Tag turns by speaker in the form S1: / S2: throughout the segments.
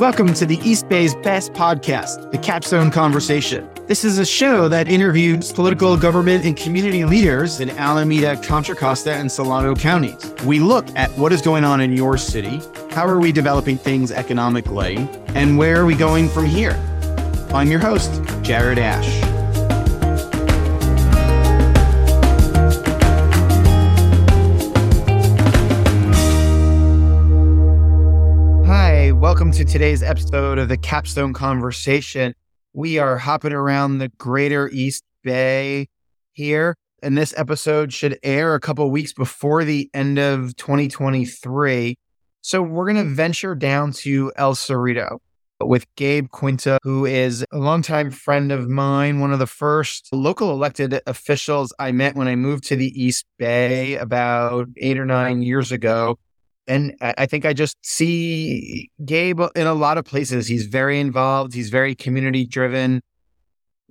S1: Welcome to the East Bay's best podcast, The Capstone Conversation. This is a show that interviews political, government, and community leaders in Alameda, Contra Costa, and Solano counties. We look at what is going on in your city, how are we developing things economically, and where are we going from here? I'm your host, Jared Ash. Welcome to today's episode of the Capstone Conversation. We are hopping around the greater East Bay here, and this episode should air a couple weeks before the end of 2023. So we're going to venture down to El Cerrito with Gabe Quinto, who is a longtime friend of mine, one of the first local elected officials I met when I moved to the East Bay about eight or nine years ago. And I think I just see Gabe in a lot of places. He's very involved, he's very community driven,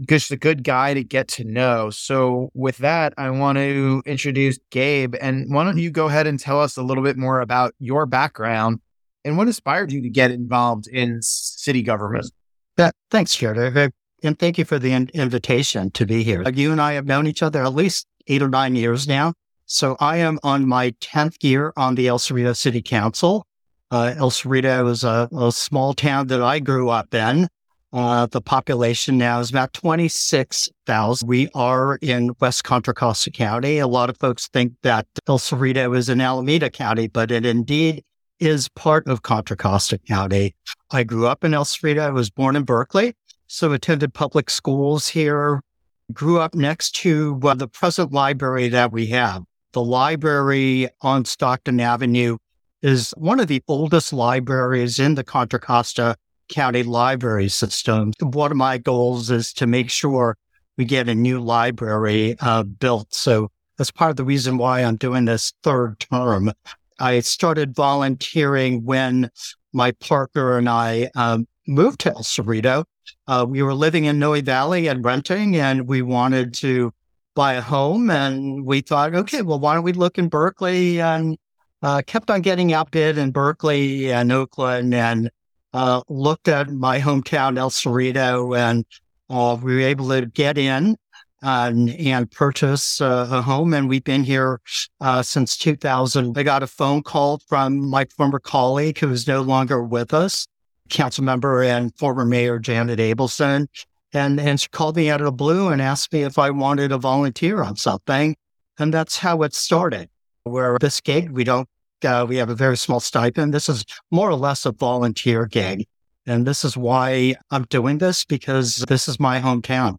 S1: just a good guy to get to know. So, with that, I want to introduce Gabe. And why don't you go ahead and tell us a little bit more about your background and what inspired you to get involved in city government?
S2: Yeah, thanks, Jared. Uh, and thank you for the invitation to be here. You and I have known each other at least eight or nine years now. So I am on my 10th year on the El Cerrito City Council. Uh, El Cerrito is a, a, small town that I grew up in. Uh, the population now is about 26,000. We are in West Contra Costa County. A lot of folks think that El Cerrito is in Alameda County, but it indeed is part of Contra Costa County. I grew up in El Cerrito. I was born in Berkeley, so attended public schools here. Grew up next to uh, the present library that we have. The library on Stockton Avenue is one of the oldest libraries in the Contra Costa County library system. One of my goals is to make sure we get a new library uh, built. So that's part of the reason why I'm doing this third term. I started volunteering when my partner and I um, moved to El Cerrito. Uh, we were living in Noe Valley and renting, and we wanted to buy a home. And we thought, okay, well, why don't we look in Berkeley? And uh, kept on getting outbid in Berkeley and Oakland and uh, looked at my hometown, El Cerrito, and uh, we were able to get in and, and purchase uh, a home. And we've been here uh, since 2000. I got a phone call from my former colleague who is no longer with us, council member and former mayor Janet Abelson. And, and she called me out of the blue and asked me if I wanted to volunteer on something. And that's how it started. Where this gig, we don't, uh, we have a very small stipend. This is more or less a volunteer gig. And this is why I'm doing this because this is my hometown.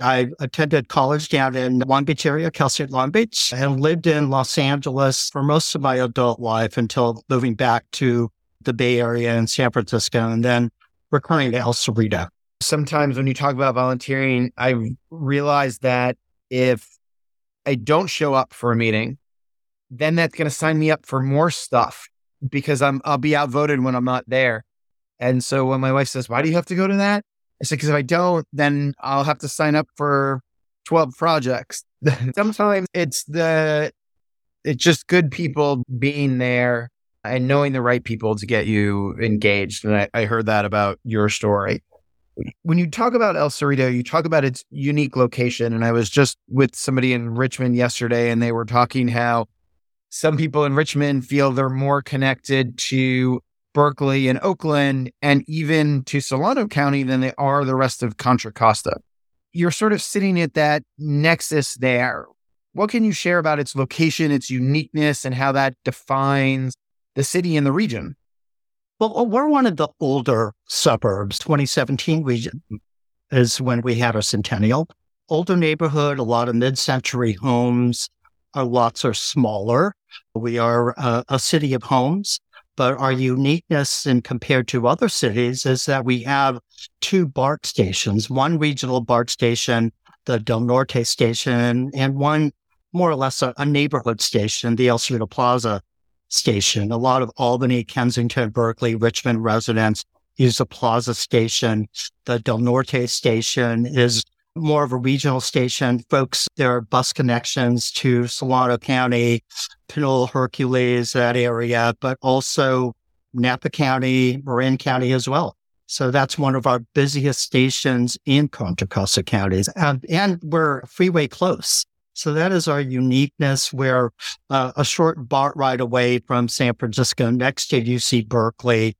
S2: I attended college down in Long Beach area, Cal State Long Beach, and lived in Los Angeles for most of my adult life until moving back to the Bay Area and San Francisco and then returning to El Cerrito
S1: sometimes when you talk about volunteering, I realize that if I don't show up for a meeting, then that's going to sign me up for more stuff because I'm I'll be outvoted when I'm not there. And so when my wife says, "Why do you have to go to that?" I said, "Because if I don't, then I'll have to sign up for 12 projects." Sometimes it's the it's just good people being there and knowing the right people to get you engaged. And I, I heard that about your story when you talk about El Cerrito, you talk about its unique location. And I was just with somebody in Richmond yesterday, and they were talking how some people in Richmond feel they're more connected to Berkeley and Oakland and even to Solano County than they are the rest of Contra Costa. You're sort of sitting at that nexus there. What can you share about its location, its uniqueness, and how that defines the city and the region?
S2: Well, we're one of the older suburbs. 2017 we, is when we had our centennial. Older neighborhood, a lot of mid century homes. Our lots are smaller. We are a, a city of homes, but our uniqueness in compared to other cities is that we have two BART stations, one regional BART station, the Del Norte station, and one more or less a, a neighborhood station, the El Cerrito Plaza station. A lot of Albany, Kensington, Berkeley, Richmond residents use the Plaza station. The Del Norte station is more of a regional station. Folks, there are bus connections to Solano County, Pinole, Hercules, that area, but also Napa County, Marin County as well. So that's one of our busiest stations in Contra Costa counties. And, and we're freeway close. So that is our uniqueness. We're uh, a short BART ride away from San Francisco next to UC Berkeley.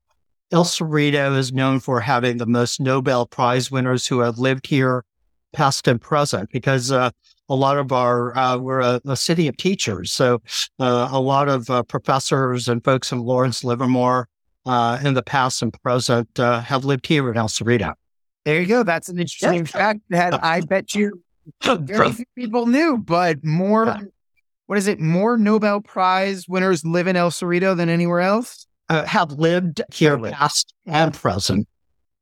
S2: El Cerrito is known for having the most Nobel Prize winners who have lived here past and present because uh, a lot of our uh, we're a, a, city of teachers, so uh, a lot of uh, professors and folks in Lawrence Livermore uh, in the past and present uh, have lived here in El Cerrito.
S1: There you go. That's an interesting fact that I bet you very few people knew, but more. Yeah. What is it? More Nobel Prize winners live in El Cerrito than anywhere else.
S2: have lived here past and present.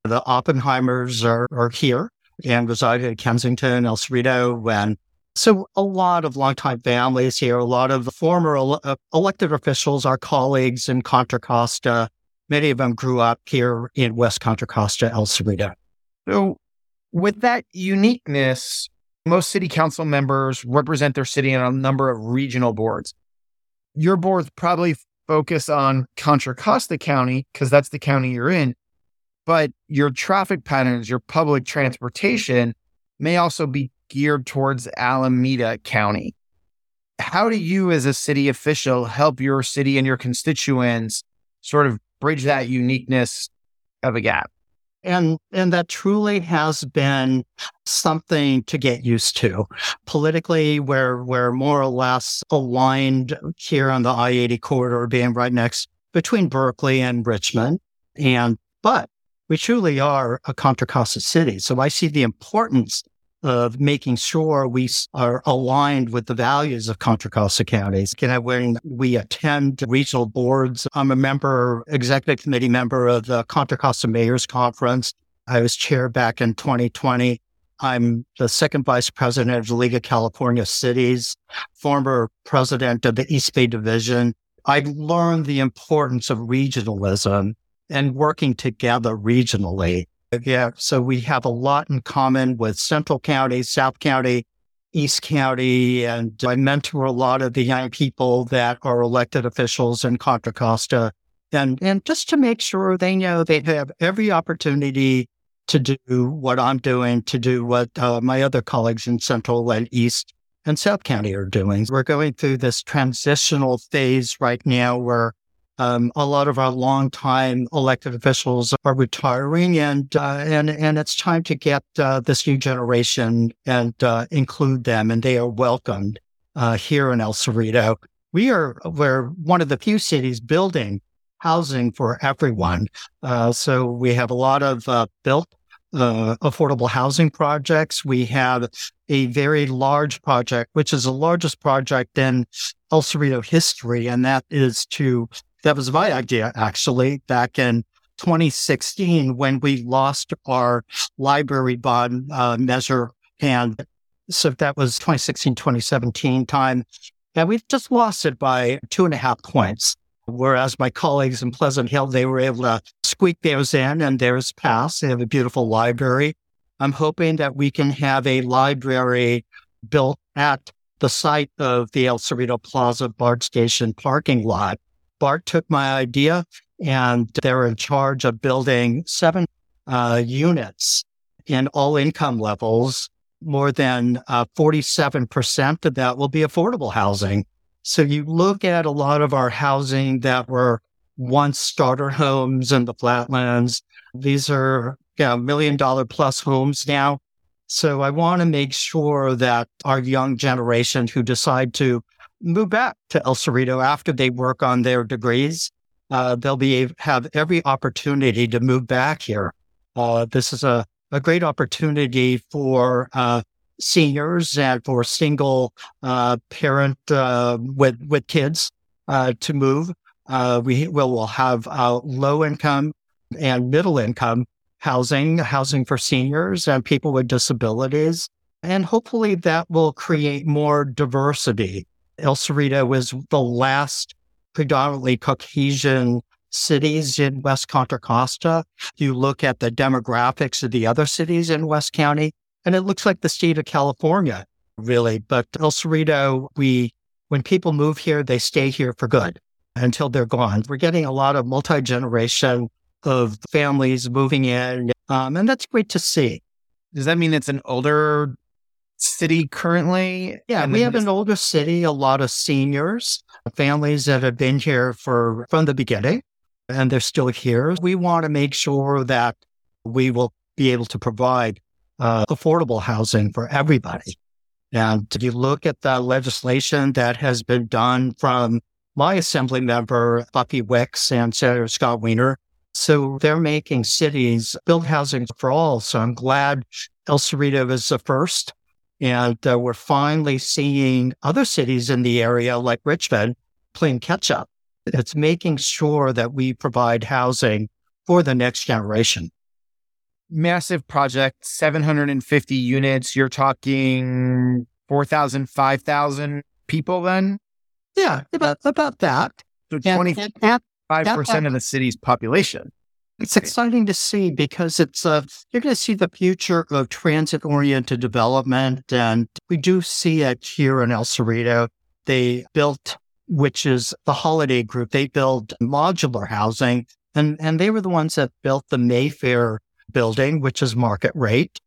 S2: The Oppenheimers are, are here and reside in Kensington, El Cerrito, and so a lot of longtime families here, a lot of former ele- uh, elected officials, our colleagues in Contra Costa, many of them grew up here in West Contra Costa, El Cerrito.
S1: So with that uniqueness, most city council members represent their city on a number of regional boards. Your boards probably focus on Contra Costa County because that's the county you're in, but your traffic patterns, your public transportation may also be geared towards Alameda County. How do you, as a city official, help your city and your constituents sort of bridge that uniqueness of a gap?
S2: And, and that truly has been something to get used to. Politically, we're, we're more or less aligned here on the I 80 corridor being right next between Berkeley and Richmond. And, but we truly are a Contra Costa city. So I see the importance of making sure we are aligned with the values of Contra Costa counties. You know, when we attend regional boards, I'm a member, executive committee member of the Contra Costa Mayors Conference. I was chair back in 2020. I'm the second vice president of the League of California Cities, former president of the East Bay Division. I've learned the importance of regionalism and working together regionally. Yeah. So we have a lot in common with Central County, South County, East County, and I mentor a lot of the young people that are elected officials in Contra Costa. And, and just to make sure they know they have every opportunity to do what I'm doing, to do what uh, my other colleagues in Central and East and South County are doing. We're going through this transitional phase right now where um, a lot of our longtime elected officials are retiring, and uh, and and it's time to get uh, this new generation and uh, include them, and they are welcomed uh, here in El Cerrito. We are we're one of the few cities building housing for everyone. Uh, so we have a lot of uh, built affordable housing projects. We have a very large project, which is the largest project in El Cerrito history, and that is to that was my idea, actually, back in 2016 when we lost our library bond uh, measure. And so that was 2016, 2017 time. And we just lost it by two and a half points. Whereas my colleagues in Pleasant Hill, they were able to squeak theirs in and theirs passed. They have a beautiful library. I'm hoping that we can have a library built at the site of the El Cerrito Plaza BART Station parking lot BART took my idea and they're in charge of building seven uh, units in all income levels. More than uh, 47% of that will be affordable housing. So you look at a lot of our housing that were once starter homes in the flatlands. These are you know, million dollar plus homes now. So I want to make sure that our young generation who decide to move back to El Cerrito after they work on their degrees. Uh, they'll be have every opportunity to move back here. Uh, this is a, a great opportunity for uh, seniors and for single uh, parent uh, with with kids uh, to move. we will will have low income and middle income housing, housing for seniors and people with disabilities. And hopefully that will create more diversity El Cerrito was the last predominantly Caucasian cities in West Contra Costa. You look at the demographics of the other cities in West County, and it looks like the state of California, really. But El Cerrito, we, when people move here, they stay here for good. until they're gone. We're getting a lot of multi generation of families moving in, um, and that's great to see.
S1: Does that mean it's an older city currently?
S2: Yeah, we have an older city, a lot of seniors, families that have been here for from the beginning, and they're still here. We want to make sure that we will be able to provide uh, affordable housing for everybody. And if you look at the legislation that has been done from my assembly member, Buffy Wicks and Senator Scott Wiener, so they're making cities build housing for all. So I'm glad El Cerrito is the first. And uh, we're finally seeing other cities in the area like Richmond playing catch up. It's making sure that we provide housing for the next generation.
S1: massive project, 750 units. You're talking 4,000, 5,000 people then?
S2: Yeah, about, about that.
S1: So 25%
S2: and- and-
S1: of the city's population.
S2: It's exciting to see because it's uh, you're going to see the future of transit oriented development, and we do see it here in El Cerrito. They built, which is the Holiday Group. They built modular housing, and and they were the ones that built the Mayfair building, which is market rate,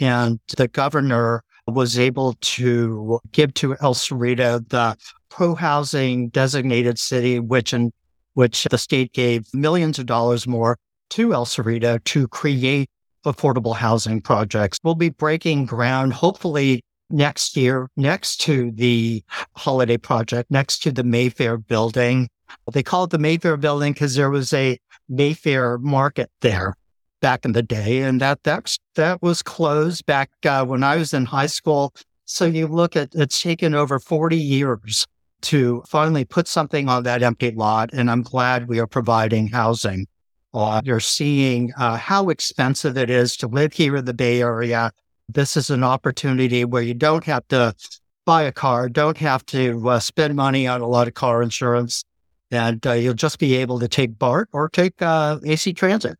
S2: and the governor was able to give to El Cerrito the pro housing designated city, which in which the state gave millions of dollars more to El Cerrito to create affordable housing projects. We'll be breaking ground hopefully next year next to the holiday project, next to the Mayfair building. They call it the Mayfair building because there was a Mayfair market there back in the day. And that, that's, that was closed back uh, when I was in high school. So you look at it's taken over 40 years to finally put something on that empty lot. And I'm glad we are providing housing. You're seeing uh, how expensive it is to live here in the Bay Area. This is an opportunity where you don't have to buy a car, don't have to uh, spend money on a lot of car insurance, and uh, you'll just be able to take BART or take uh, AC Transit.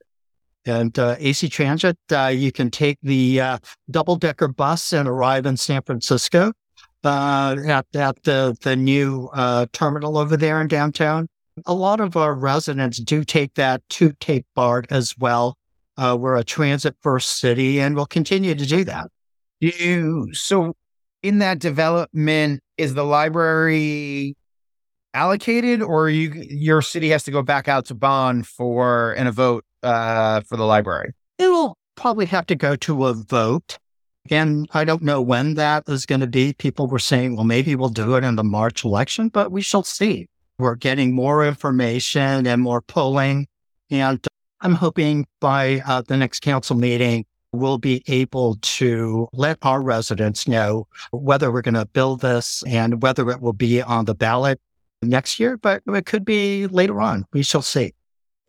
S2: And uh, AC Transit, you can take the double decker bus and arrive in San Francisco at, at the, the new terminal over there in downtown. A lot of our residents do take that to take BART as well. Uh, we're a transit first city and we'll continue to do that.
S1: You so in that development, is the library allocated or you your city has to go back out to bond for and a vote uh, for the library?
S2: It will probably have to go to a vote. Again, I don't know when that is going to be. People were saying, well, maybe we'll do it in the March election, but we shall see. We're getting more information and more polling. And I'm hoping by uh, the next council meeting, we'll be able to let our residents know whether we're going to build this and whether it will be on the ballot next year, but it could be later on. We shall see.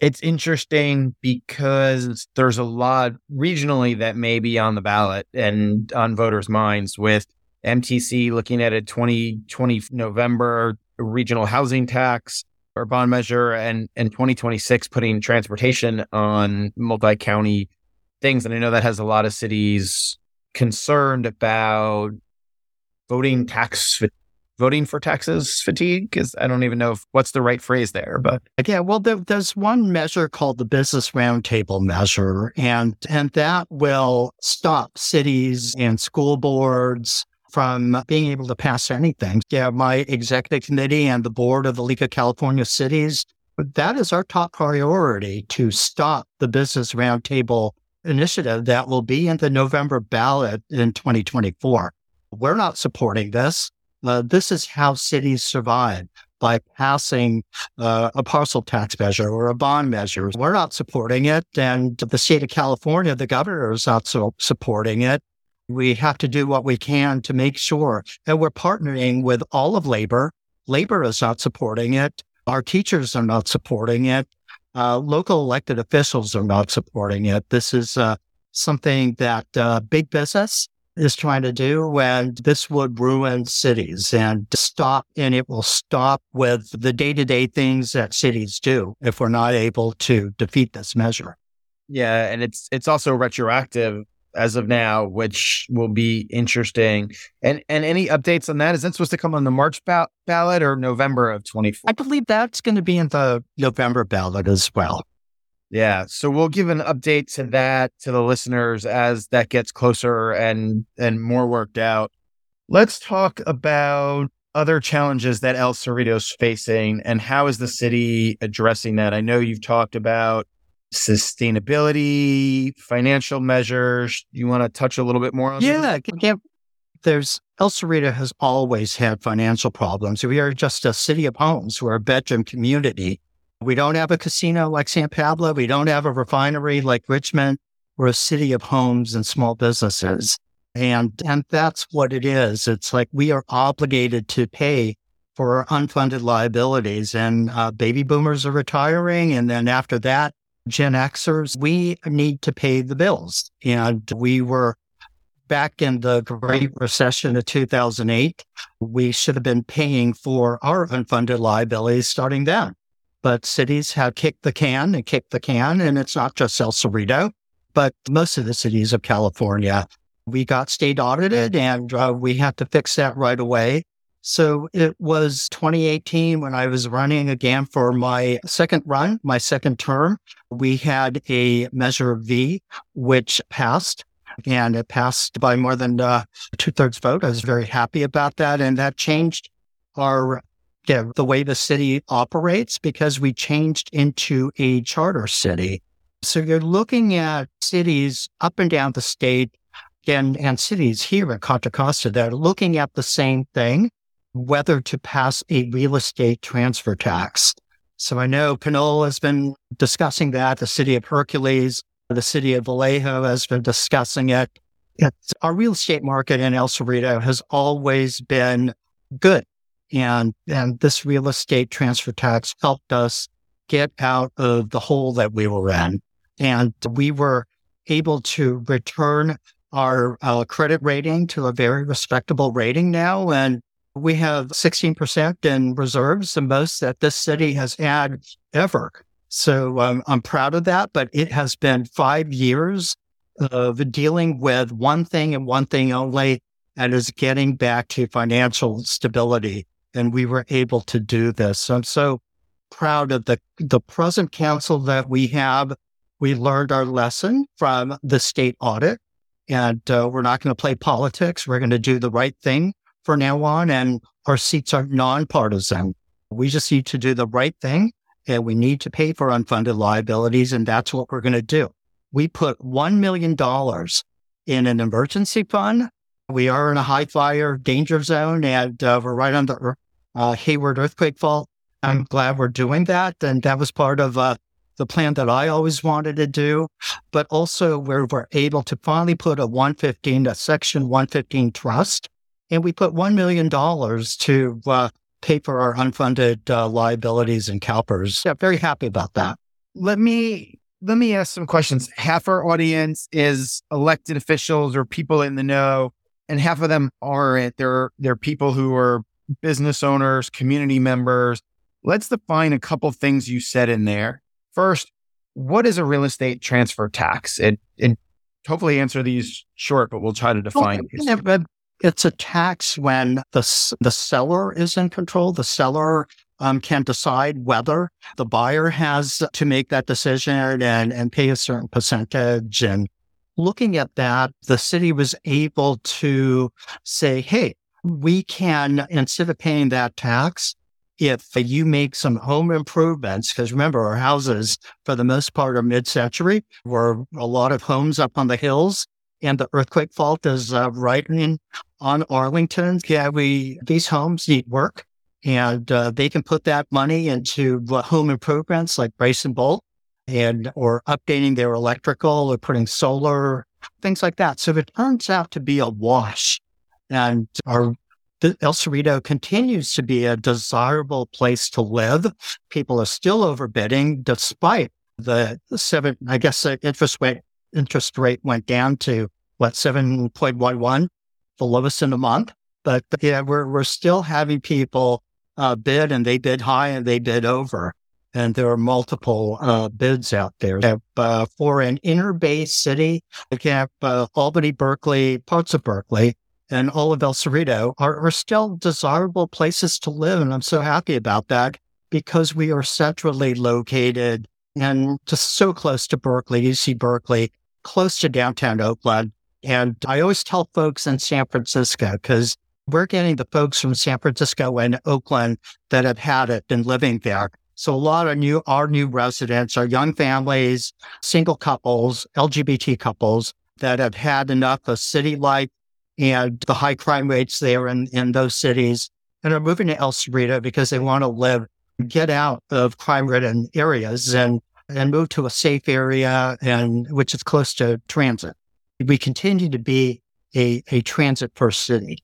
S1: It's interesting because there's a lot regionally that may be on the ballot and on voters' minds with MTC looking at a 2020 November regional housing tax or bond measure and, and 2026 putting transportation on multi county things. And I know that has a lot of cities concerned about voting tax, voting for taxes fatigue. Cause I don't even know if, what's the right phrase there, but
S2: Yeah, well, there, there's one measure called the Business Roundtable measure, and and that will stop cities and school boards from being able to pass anything. Yeah, my executive committee and the board of the League of California Cities, that is our top priority to stop the Business Roundtable initiative that will be in the November ballot in 2024. We're not supporting this. Uh, this is how cities survive by passing uh, a parcel tax measure or a bond measure. We're not supporting it. And the state of California, the governor is not so supporting it. We have to do what we can to make sure. that we're partnering with all of labor. Labor is not supporting it. Our teachers are not supporting it. Uh, local elected officials are not supporting it. This is uh, something that uh, big business is trying to do, and this would ruin cities and stop, and it will stop with the day to day things that cities do if we're not able to defeat this measure.
S1: Yeah, and it's it's also retroactive as of now, which will be interesting. And and any updates on that? Is that supposed to come on the March ba- ballot or November of 24?
S2: I believe that's going to be in the November ballot as well.
S1: Yeah. So we'll give an update to that to the listeners as that gets closer and and more worked out. Let's talk about other challenges that El Cerrito is facing and how is the city addressing that? I know you've talked about sustainability, financial measures. You want to touch a little bit more on
S2: yeah, yeah. There's El Cerrito has always had financial problems. We are just a city of homes. We're a bedroom community. We don't have a casino like San Pablo. We don't have a refinery like Richmond. We're a city of homes and small businesses. And, and that's what it is. It's like we are obligated to pay for our unfunded liabilities and uh, baby boomers are retiring. And then after that, Gen Xers, we need to pay the bills. And we were back in the Great Recession of 2008. We should have been paying for our unfunded liabilities starting then. But cities have kicked the can and kicked the can, and it's not just El Cerrito, but most of the cities of California. We got state audited and uh, we had to fix that right away. So it was 2018 when I was running again for my second run, my second term. We had a Measure V, which passed and it passed by more than uh, two thirds vote. I was very happy about that. And that changed our yeah, the way the city operates because we changed into a charter city. So you're looking at cities up and down the state and, and cities here at Contra Costa that are looking at the same thing, whether to pass a real estate transfer tax. So I know Pinole has been discussing that. The city of Hercules, the city of Vallejo has been discussing it. It's, our real estate market in El Cerrito has always been good. And, and this real estate transfer tax helped us get out of the hole that we were in. And we were able to return our uh, credit rating to a very respectable rating now. And we have 16% in reserves, the most that this city has had ever. So um, I'm proud of that, but it has been five years of dealing with one thing and one thing only, and is getting back to financial stability and we were able to do this. I'm so proud of the, the present council that we have. We learned our lesson from the state audit, and uh, we're not going to play politics. We're going to do the right thing for now on, and our seats are nonpartisan. We just need to do the right thing, and we need to pay for unfunded liabilities, and that's what we're going to do. We put $1 million in an emergency fund we are in a high fire danger zone and uh, we're right on the uh, Hayward earthquake fault. I'm glad we're doing that. And that was part of uh, the plan that I always wanted to do, but also where we're able to finally put a 115, a section 115 trust. And we put $1 million to uh, pay for our unfunded uh, liabilities and CalPERS. Yeah, very happy about that.
S1: Let me let me ask some questions. Half our audience is elected officials or people in the know and half of them aren't. They're they're people who are business owners, community members. Let's define a couple things you said in there. First, what is a real estate transfer tax? And, and hopefully answer these short, but we'll try to define.
S2: Well, it's a tax when the the seller is in control. The seller um, can decide whether the buyer has to make that decision and, and pay a certain percentage. And looking at that, the city was able to say, hey, we can, instead of paying that tax, if you make some home improvements, because remember, our houses, for the most part, are mid century, were a lot of homes up on the hills, and the earthquake fault is uh, right in on Arlington. Yeah, we, these homes need work, and uh, they can put that money into uh, home improvements like brace and bolt and or updating their electrical or putting solar, things like that. So if it turns out to be a wash. And our El Cerrito continues to be a desirable place to live. People are still overbidding despite the seven, I guess the interest rate, interest rate went down to what, 7.11, the lowest in a month. But yeah, we're, we're still having people uh, bid and they bid high and they bid over. and there are multiple uh, bids out there. Have, uh, for an inner bay city, like have uh, Albany, Berkeley, parts of Berkeley, and all of El Cerrito are, are still desirable places to live. And I'm so happy about that because we are centrally located and just so close to Berkeley, UC Berkeley, close to downtown Oakland. And I always tell folks in San Francisco, because we're getting the folks from San Francisco and Oakland that have had it and living there. So a lot of new, our new residents are young families, single couples, LGBT couples that have had enough of city life and the high crime rates there in, in those cities and are moving to El Cerrito because they want to live, get out of crime ridden areas and, and move to a safe area and which is close to transit. We continue to be a, a transit first city.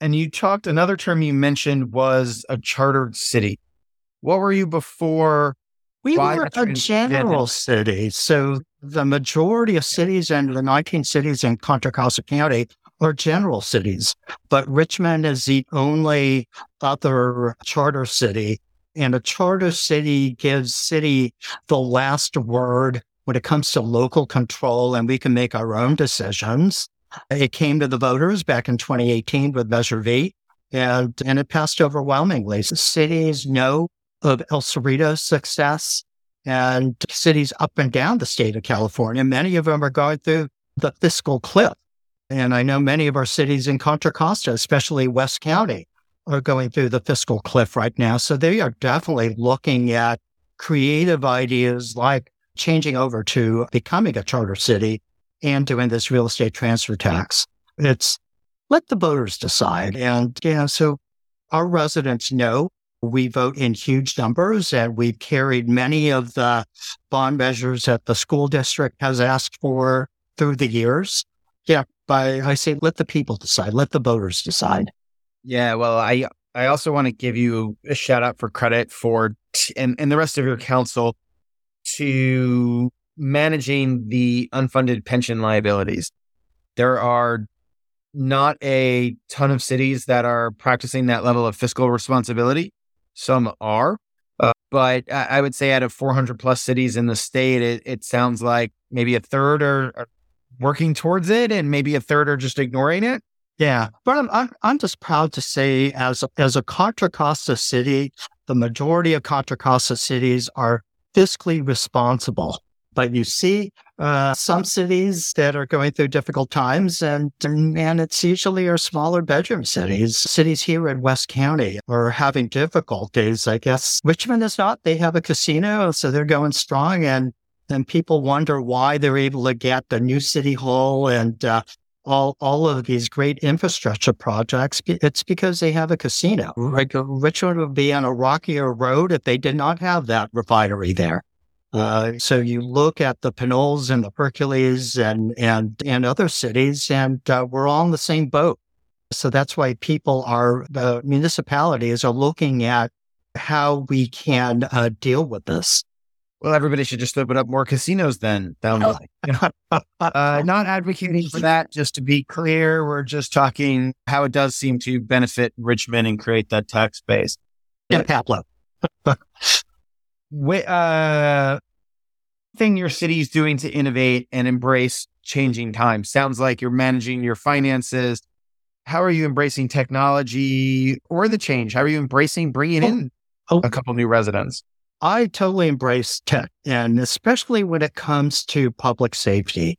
S1: And you talked, another term you mentioned was a chartered city. What were you before?
S2: We were a general city. So the majority of cities and the 19 cities in Contra Costa County are general cities, but Richmond is the only other charter city. And a charter city gives city the last word when it comes to local control, and we can make our own decisions. It came to the voters back in 2018 with Measure V, and, and it passed overwhelmingly. Cities know of El Cerrito's success and cities up and down the state of California. Many of them are going through the fiscal cliff. And I know many of our cities in Contra Costa, especially West County, are going through the fiscal cliff right now. So they are definitely looking at creative ideas like changing over to becoming a charter city and doing this real estate transfer tax. It's let the voters decide. And, yeah, so our residents know we vote in huge numbers and we've carried many of the bond measures that the school district has asked for through the years. Yeah, by I say let the people decide, let the voters decide.
S1: Yeah, well, I I also want to give you a shout out for credit for t- and and the rest of your council to managing the unfunded pension liabilities. There are not a ton of cities that are practicing that level of fiscal responsibility. Some are, uh, but I would say out of 400 plus cities in the state, it, it sounds like maybe a third are, are, working towards it, and maybe a third are just ignoring it.
S2: Yeah, but I'm I'm, I'm just proud to say, as a, as a Contra Costa city, the majority of Contra Costa cities are fiscally responsible. But you see uh, some cities that are going through difficult times, and, and it's usually our smaller bedroom cities. Cities here in West County are having difficulties. I guess Richmond is not. They have a casino, so they're going strong. And then people wonder why they're able to get the new city hall and uh, all all of these great infrastructure projects. It's because they have a casino. Like Richmond would be on a rockier road if they did not have that refinery there. Uh, so you look at the Pinols and the Hercules and and and other cities, and uh, we're all in the same boat. So that's why people are the municipalities are looking at how we can uh, deal with this.
S1: Well, everybody should just open up more casinos then. Down oh. uh, not advocating for that. Just to be clear, we're just talking how it does seem to benefit Richmond and create that tax base.
S2: Yeah, Pablo.
S1: uh, thing your city is doing to innovate and embrace changing times? Sounds like you're managing your finances. How are you embracing technology or the change? How are you embracing bringing oh, in oh, a couple new residents?
S2: I totally embrace tech, and especially when it comes to public safety.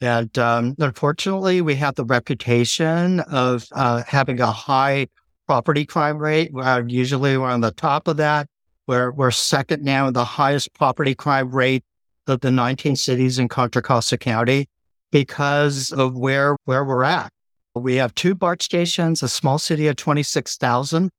S2: And um, unfortunately, we have the reputation of uh, having a high property crime rate. Uh, usually, we're on the top of that. We're, we're second now in the highest property crime rate of the 19 cities in Contra Costa County because of where, where we're at. We have two BART stations, a small city of 26,000,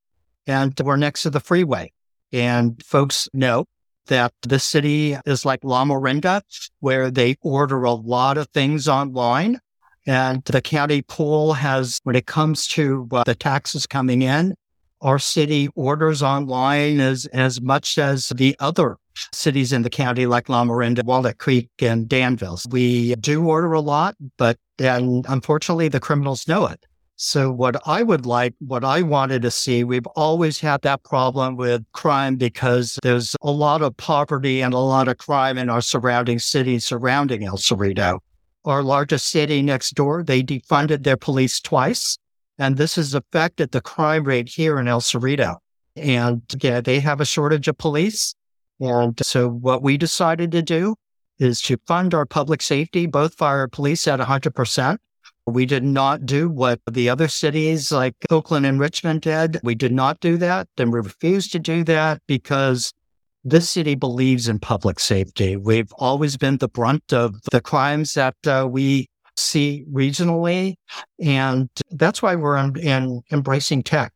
S2: and we're next to the freeway. And folks know that this city is like Lamorinda, where they order a lot of things online. And the county pool has, when it comes to uh, the taxes coming in, our city orders online as, as much as the other cities in the county like Lamorinda, Walnut Creek, and Danville. We do order a lot, but then unfortunately the criminals know it. So what I would like, what I wanted to see, we've always had that problem with crime because there's a lot of poverty and a lot of crime in our surrounding cities surrounding El Cerrito. Our largest city next door, they defunded their police twice. And this has affected the crime rate here in El Cerrito. And yeah, they have a shortage of police. And so what we decided to do is to fund our public safety, both fire and police at 100%. We did not do what the other cities like Oakland and Richmond did. We did not do that. And we refused to do that because this city believes in public safety. We've always been the brunt of the crimes that uh, we see regionally. And that's why we're in, in embracing tech.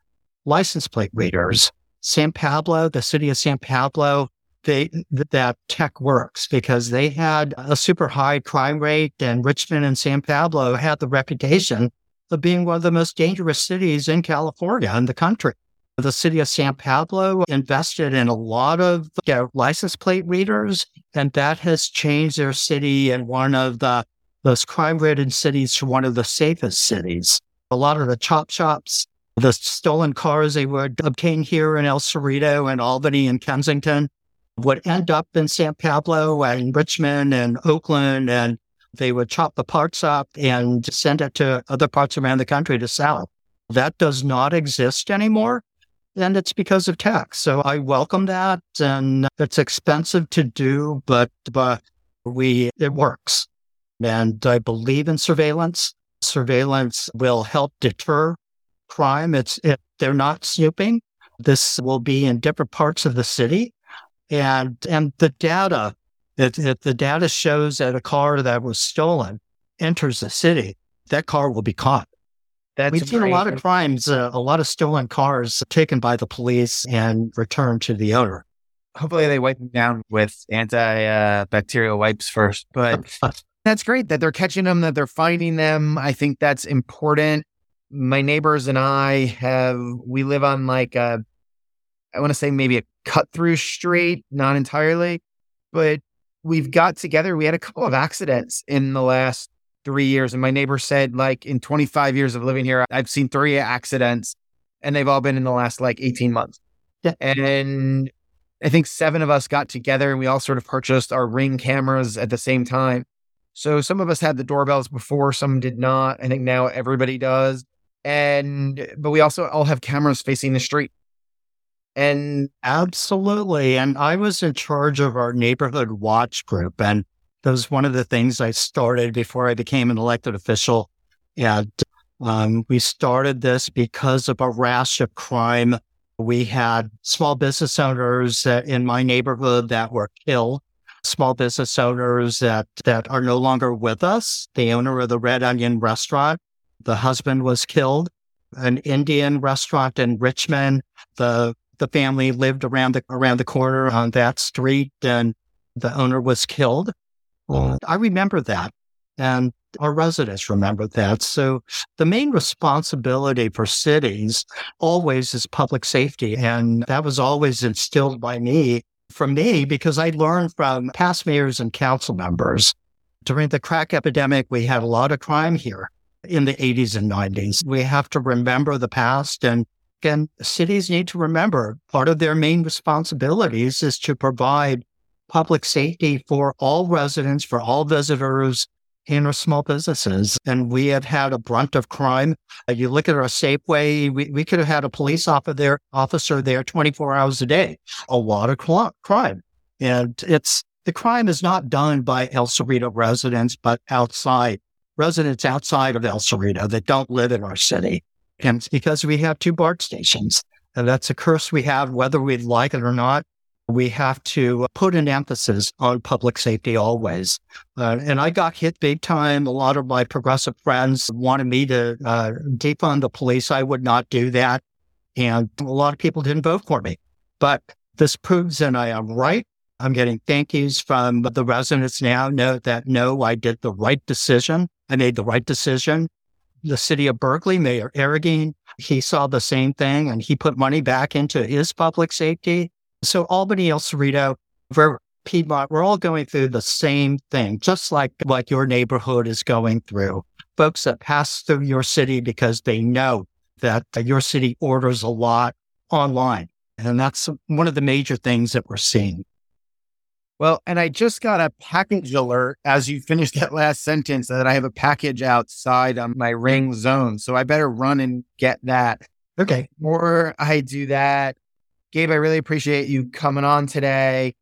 S2: License plate readers. San Pablo, the city of San Pablo, they, that tech works because they had a super high crime rate and Richmond and San Pablo had the reputation of being one of the most dangerous cities in California and the country. The city of San Pablo invested in a lot of you know, license plate readers, and that has changed their city and one of the most crime ridden cities to one of the safest cities. A lot of the chop shops, the stolen cars they would obtain here in El Cerrito and Albany and Kensington, would end up in San Pablo and Richmond and Oakland, and they would chop the parts up and send it to other parts around the country to sell. That does not exist anymore. And it's because of tech. So I welcome that. And it's expensive to do, but, but we, it works. And I believe in surveillance. Surveillance will help deter crime. It's, it, they're not snooping. This will be in different parts of the city and and the data if, if the data shows that a car that was stolen enters the city, that car will be caught. That's We've seen a lot of crimes, uh, a lot of stolen cars taken by the police and returned to the owner.
S1: Hopefully, they wipe them down with antibacterial uh, wipes first. But that's great that they're catching them, that they're finding them. I think that's important. My neighbors and I have, we live on like a I want to say maybe a cut through street, not entirely, but we've got together. We had a couple of accidents in the last three years. And my neighbor said, like, in 25 years of living here, I've seen three accidents and they've all been in the last like 18 months. Yeah. And I think seven of us got together and we all sort of purchased our ring cameras at the same time. So some of us had the doorbells before, some did not. I think now everybody does. And, but we also all have cameras facing the street.
S2: And absolutely. And I was in charge of our neighborhood watch group. And that was one of the things I started before I became an elected official. And um, we started this because of a rash of crime. We had small business owners in my neighborhood that were killed, small business owners that, that are no longer with us. The owner of the Red Onion restaurant, the husband was killed. An Indian restaurant in Richmond, the the family lived around the around the corner on that street, and the owner was killed. Mm-hmm. Well, I remember that, and our residents remember that. So the main responsibility for cities always is public safety, and that was always instilled by me from me because I learned from past mayors and council members. During the crack epidemic, we had a lot of crime here in the 80s and 90s. We have to remember the past and and cities need to remember part of their main responsibilities is to provide public safety for all residents, for all visitors, and our small businesses. And we have had a brunt of crime. You look at our Safeway, we, we could have had a police officer there, officer there 24 hours a day. A lot of cl- crime. And it's the crime is not done by El Cerrito residents, but outside residents outside of El Cerrito that don't live in our city. And because we have two BART stations. And that's a curse we have, whether we like it or not. We have to put an emphasis on public safety always. Uh, and I got hit big time. A lot of my progressive friends wanted me to uh, defund the police. I would not do that. And a lot of people didn't vote for me. But this proves that I am right. I'm getting thank yous from the residents now. Know that no, I did the right decision. I made the right decision the city of Berkeley, Mayor Arreguín, he saw the same thing and he put money back into his public safety. So Albany, El Cerrito, Piedmont, we're all going through the same thing, just like what your neighborhood is going through. folks that pass through your city because they know that your city orders a lot online. And that's one of the major things that we're seeing.
S1: Well, and I just got a package alert as you finished that last sentence that I have a package outside on my ring zone. So I better run and get that.
S2: Okay.
S1: Or I do that. Gabe, I really appreciate you coming on today.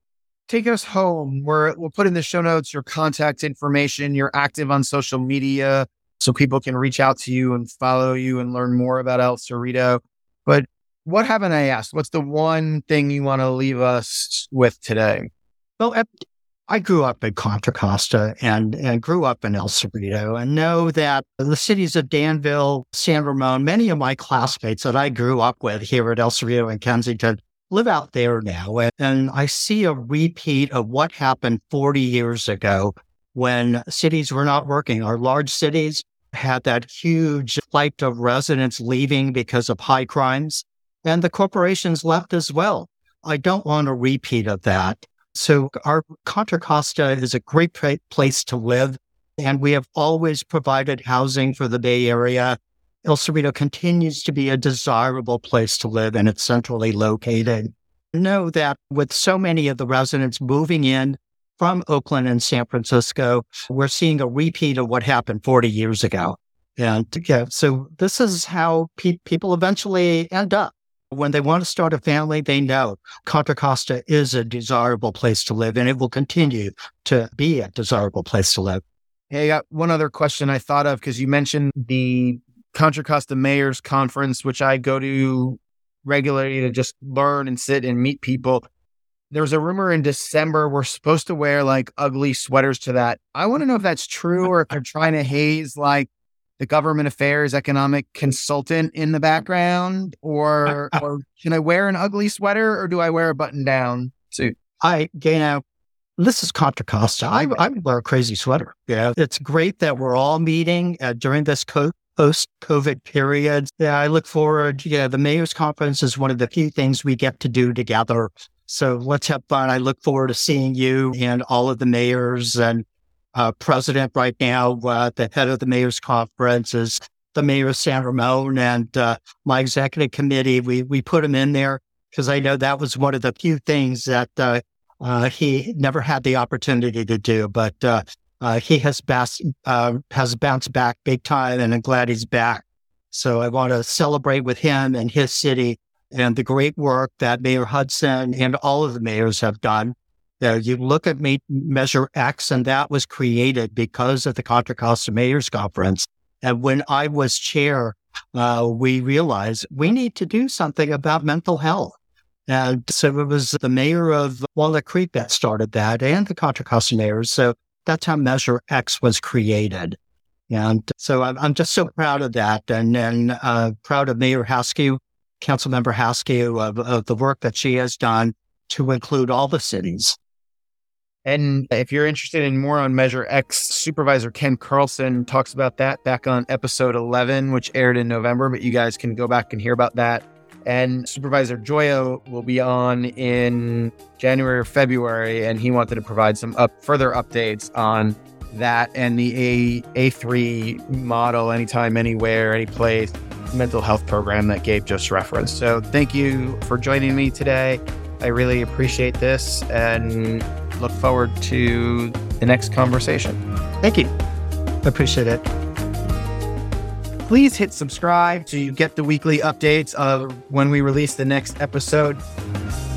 S1: Take us home. We're, we'll put in the show notes your contact information. You're active on social media so people can reach out to you and follow you and learn more about El Cerrito. But what haven't I asked? What's the one thing you want to leave us with today?
S2: Well, I grew up in Contra Costa and, and grew up in El Cerrito and know that the cities of Danville, San Ramon, many of my classmates that I grew up with here at El Cerrito and Kensington live out there now. And I see a repeat of what happened 40 years ago when cities were not working. Our large cities had that huge flight of residents leaving because of high crimes, and the corporations left as well. I don't want a repeat of that. So, our Contra Costa is a great place to live, and we have always provided housing for the Bay Area. El Cerrito continues to be a desirable place to live, and it's centrally located. Know that with so many of the residents moving in from Oakland and San Francisco, we're seeing a repeat of what happened 40 years ago. And yeah, so this is how pe- people eventually end up. When they want to start a family, they know Contra Costa is a desirable place to live and it will continue to be a desirable place to live.
S1: Hey, I got one other question I thought of because you mentioned the Contra Costa Mayors Conference, which I go to regularly to just learn and sit and meet people there was a rumor in December we're supposed to wear like ugly sweaters to that. I want to know if that's true or if they're trying to haze like the government affairs economic consultant in the background or or can I wear an ugly sweater or do I wear a button down suit?
S2: I you know this is Contra Costa. I, I would wear a crazy sweater. Yeah, it's great that we're all meeting uh, during this co- post COVID period. Yeah, I look forward. Yeah, the mayor's conference is one of the few things we get to do together so let's have fun. I look forward to seeing you and all of the mayors and uh, president right now, uh, the head of the mayor's conference is the mayor of San Ramon and uh, my executive committee. We we put him in there because I know that was one of the few things that uh, uh, he never had the opportunity to do, but uh, he has bas- has bounced back big time, and I'm glad he's back. So I want to celebrate with him and his city and the great work that Mayor Hudson and all of the mayors have done. Uh, you look at Measure X, and that was created because of the Contra Costa Mayors Conference. And when I was chair, uh, we realized we need to do something about mental health. And so it was the mayor of Walnut Creek that started that and the Contra Costa mayors. So that's how Measure X was created. And so I'm, I'm just so proud of that and, and uh, proud of Mayor Haskew Councilmember Haskew of, of the work that she has done to include all the cities.
S1: And if you're interested in more on Measure X, Supervisor Ken Carlson talks about that back on episode 11, which aired in November, but you guys can go back and hear about that. And Supervisor Gioia will be on in January or February, and he wanted to provide some up, further updates on that and the A A3 model, anytime, anywhere, any place mental health program that Gabe just referenced. So thank you for joining me today. I really appreciate this and look forward to the next conversation.
S2: Thank you. Appreciate it.
S1: Please hit subscribe so you get the weekly updates of when we release the next episode.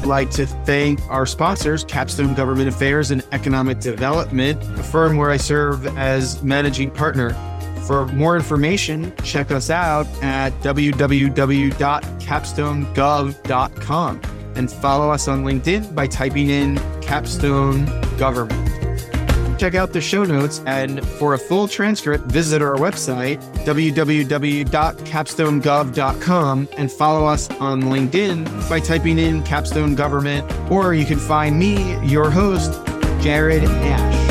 S1: I'd like to thank our sponsors, Capstone Government Affairs and Economic Development, a firm where I serve as managing partner. For more information, check us out at www.capstonegov.com and follow us on LinkedIn by typing in Capstone Government. Check out the show notes, and for a full transcript, visit our website, www.capstonegov.com, and follow us on LinkedIn by typing in Capstone Government, or you can find me, your host, Jared Ash.